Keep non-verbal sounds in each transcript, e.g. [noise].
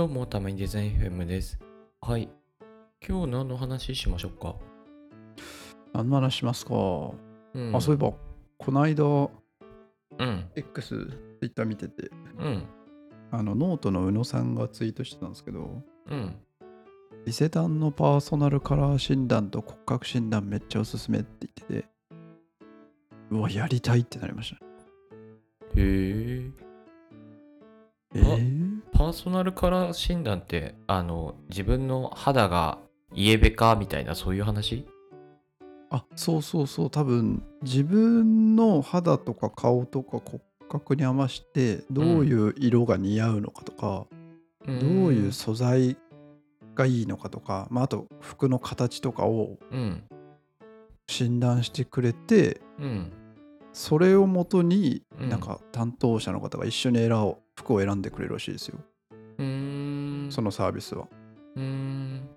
どうも、たまにデザイン FM です。はい。今日何の話しましょうか？何の話しますか、うん、あ、そういえば、この間、うん。X、Twitter 見てて、うん。あの、ノートの宇野さんがツイートしてたんですけど、うん。伊勢丹のパーソナルカラー診断と骨格診断めっちゃおすすめって言ってて、うわ、やりたいってなりましたね。へえ。えー、パーソナルカラー診断って、あの、自分の肌がイエベかみたいな、そういう話？あ、そうそうそう、多分自分の肌とか顔とか骨格に合わせて、どういう色が似合うのかとか、どうどういう素材がいいのかとか、まあ、あと服の形とかをうん。診断してくれてうん。それをもとにうん。なんか担当者の方が一緒に選服を選んでくれるらしいですようーん。そのサービスはうーん。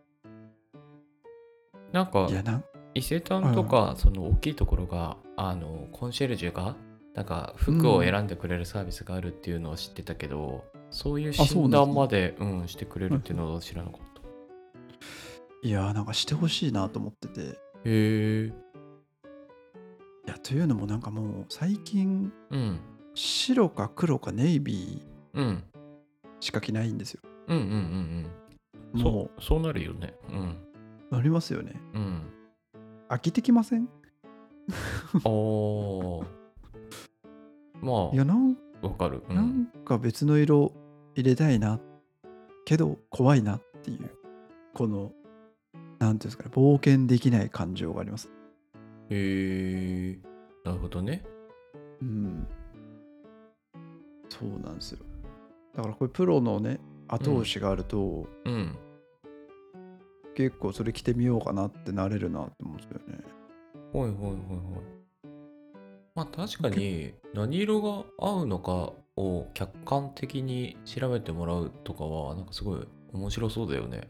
なんかい、やなん？伊勢丹とか、その大きいところが、あの、コンシェルジュが、なんか服を選んでくれるサービスがあるっていうのを知ってたけど、そういう診なんですね断まで、うん、してくれるっていうのを知らなかった。いやなんかしてほしいなと思ってていへえ。やというのもなんかもう最近うん。白か黒かネイビーうん。しか着ないんですようんうんうんうん。もそう、そうなるよね。うん。うなりますよねうん。飽きてきません？[laughs] おー。まいやなんあ、わかる。う。なんんか別の色入れたいなけど怖いなっていうこのなんていうんですかね冒険できない感情がありますへえ。なるほどね。うんそうなんですよだからこれプロのね後押しがあると、うん。結構それ着てみようかなってなれるなって思うんですよねほいほいほいほい。まあ確かに何色が合うのかを客観的に調べてもらうとかはなんかすごい面白そうだよね。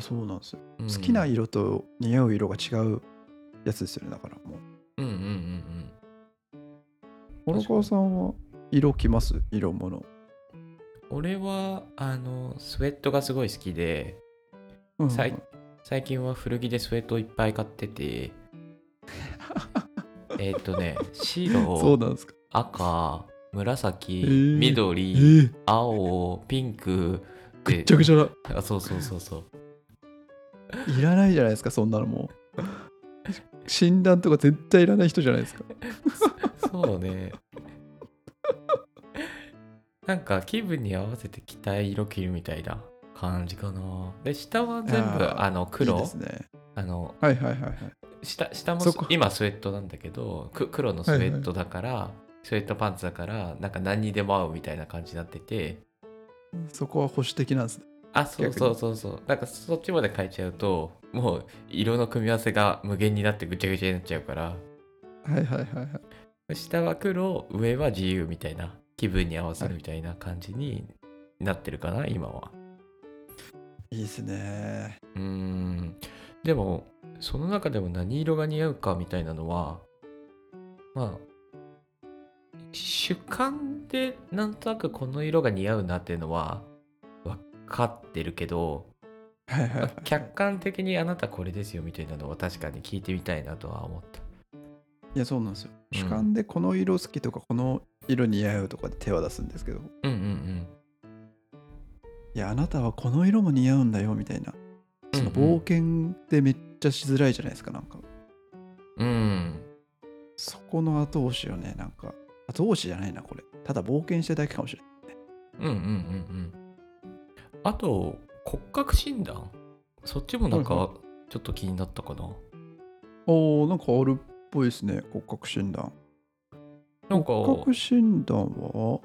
そうなんですよ、うん好きな色と似合う色が違うやつですよねだからもううんうんうん荒川さんは色着ます？色物うん。俺はあのスウェットがすごい好きでうんさい最近は古着でスウェットをいっぱい買ってて [laughs] えっとね白赤紫、えーえ緑、ー、青ピンクぐっちゃぐちゃだ。あそうそうそうそう。いらないじゃないですかそんなのも。[laughs] う [laughs] 診断とか絶対いらない人じゃないですか。そうね。なんか気分に合わせて着たい色着るみたいな感じかな。で、下は全部あの黒。いいですね。あのはいはいはいはい。下下も今スウェットなんだけど、く黒のスウェットだから、スウェットパンツだから、なんか何にでも合うみたいな感じになってて、そこは保守的なんですね。あ、そうそうそうそう。なんかそっちまで変えちゃうと、もう色の組み合わせが無限になってぐちゃぐちゃになっちゃうから、はいはいはいはい。下は黒、上は自由みたいな、気分に合わせるみたいな感じになってるかな、今は。いいですねうーん。でも、その中でも何色が似合うかみたいなのは、まあ、主観でなんとなくこの色が似合うなっていうのは分かってるけど、はいはいはい客観的にあなたこれですよみたいなのは確かに聞いてみたいなとは思った。いやそうなんですようん主観でこの色好きとかこの色似合うとかで手は出すんですけどうんうんいやあなたはこの色も似合うんだよみたいなうん。その冒険ってめっちゃしづらいじゃないですかなんかうん。うん。そこの後押しをねなんか後押しじゃないなこれただ冒険してるだけかもしれないうんうんうんうん。あと、骨格診断？そっちもなんはいはかちょっと気になったかな？おーなんかあるっぽいですね骨格診断なんか、骨格診断は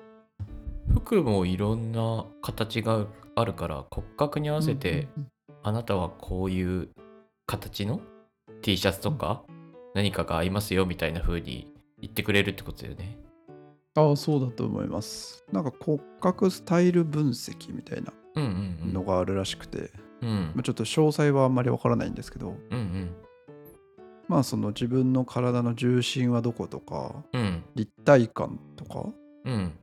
服もいろんな形があるから骨格に合わせて、うんうんあなたはこういう形の T シャツとか何かが合いますよみたいな風に言ってくれるってことだよね。ああそうだと思います。なんか骨格スタイル分析みたいなうんうんうん。のがあるらしくて、うん。まあ、ちょっと詳細はあんまりわからないんですけど。うんうんまあその自分の体の重心はどことかうん立体感とかうん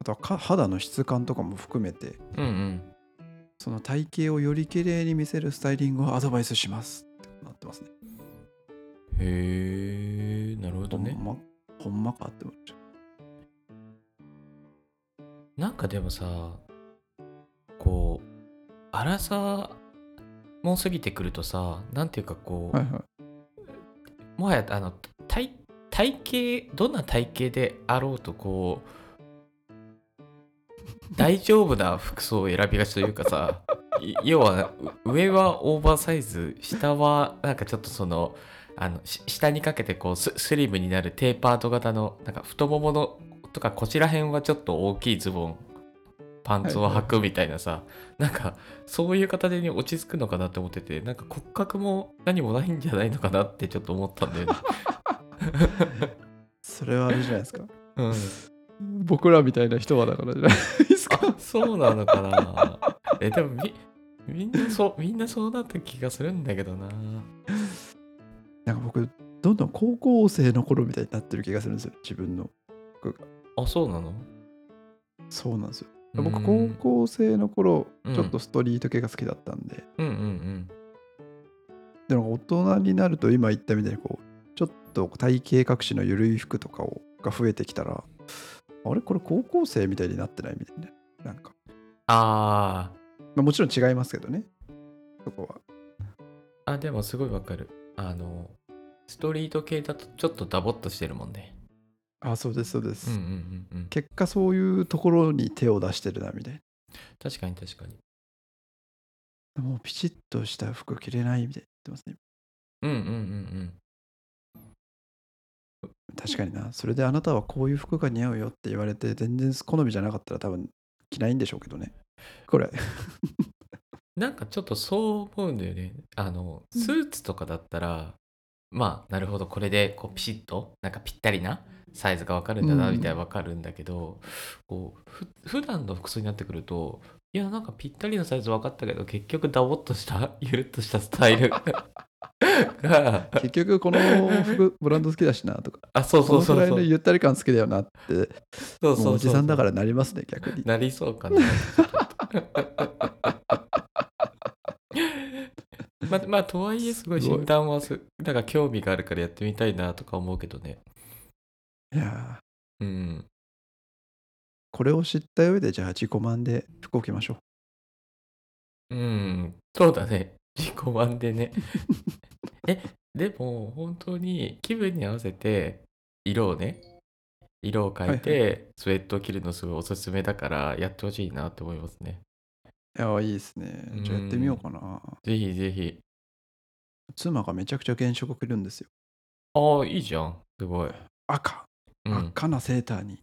あとはか肌の質感とかも含めてうんうんその体型をより綺麗に見せるスタイリングをアドバイスしますってなってますね。へえなるほどねほんま、ほんまかって思っちゃなんかでもさこう荒さも過ぎてくるとさなんていうかこう、う。はいはい。もはやあの体体型どんな体型であろうとこう [laughs] 大丈夫な服装を選びがちというかさい要はう上はオーバーサイズ下はなんかちょっとそのあのし下にかけてこうススリムになるテーパード型のなんか太もものとかこちら辺はちょっと大きいズボンパンツを履くみたいなさ、なんかそういう形に落ち着くのかなって思っててなんか骨格も何もないんじゃないのかなってちょっと思ったんだよね。[laughs] それはあれじゃないですか。うん、僕らみたいな人はだからじゃないですか。あそうなのかなえでもみみんなそうみんなそうなった気がするんだけどな。なんか僕、どんどん高校生の頃みたいになってる気がするんですよ、自分の。あそうなの？そうなんですよ。う僕、ん高校生の頃、うん。ちょっとストリート系が好きだったんで、うんうんうん。でも大人になると今言ったみたいにこうちょっと体型隠しの緩い服とかをが増えてきたらあれ？これ高校生みたいになってないみたいななんか、あまあ、もちろん違いますけどね。そこは。ーあでもすごいわかる。あのストリート系だとちょっとダボっとしてるもんね。あそうですそうです、うんうんうんうん。結果そういうところに手を出してるなみたい確かに確かに。なもうピチッとした服着れないみたいに言ってますねうんうんうん確かになそれであなたはこういう服が似合うよって言われて全然好みじゃなかったら多分着ないんでしょうけどねこれうん。[laughs] なんかちょっとそう思うんだよね。あのうんスーツとかだったら、まあなるほどこれでこうピシッとなんかぴったりなサイズがわかるんだなうん。みたいなわかるんだけど、こうふ普段の服装になってくるといやなんかぴったりのサイズ分かったけど結局ダボっとしたゆるっとしたスタイル。が結局この服ブランド好きだしなとか。[laughs] あそうそうこのくらいのそうそうゆったり感好きだよなってそうもそううそう。おじさんだからなりますね逆に。なりそうかな。まあまあとはいえすごい診断はすなんか興味があるからやってみたいなとか思うけどねいやー。うんこれを知った上でじゃあ自己満で服を着ましょう。うんそうだね。[laughs] 自己満でね。[laughs] えでも本当に気分に合わせて色をね色を変えてスウェットを着るのすごいおすすめだからやってほしいなって思いますね。いやーいいですね。じゃあやってみようかな。ぜひぜひ。妻がめちゃくちゃ原色着るんですよ。ああいいじゃん。すごい、赤うん、赤なセーターに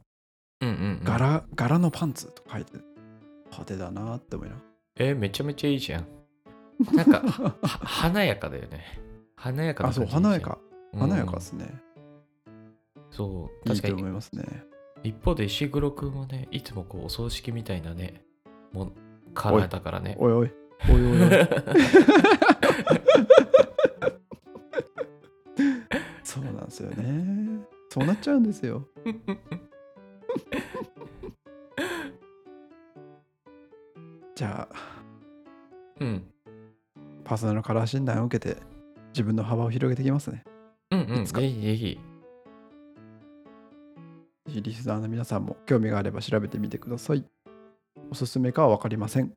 うんうんうん。柄柄のパンツと書いて派手だなって思いなえーめちゃめちゃいいじゃん。なんか [laughs] は華やかだよね。華やかなあそう華やか。うん。華やかですね、そういいと確かに思いますね。一方で石黒くんはねいつもこうお葬式みたいなねもうカラーだからね。おいおい。おいおいおい。[laughs] そうなんですよねそうなっちゃうんですよ。[laughs] じゃあうん。パーソナルカラー診断を受けて自分の幅を広げていきますね。うんうん。いつか。ぜひぜひ。ぜひリスナーの皆さんも興味があれば調べてみてください。おすすめかは分かりません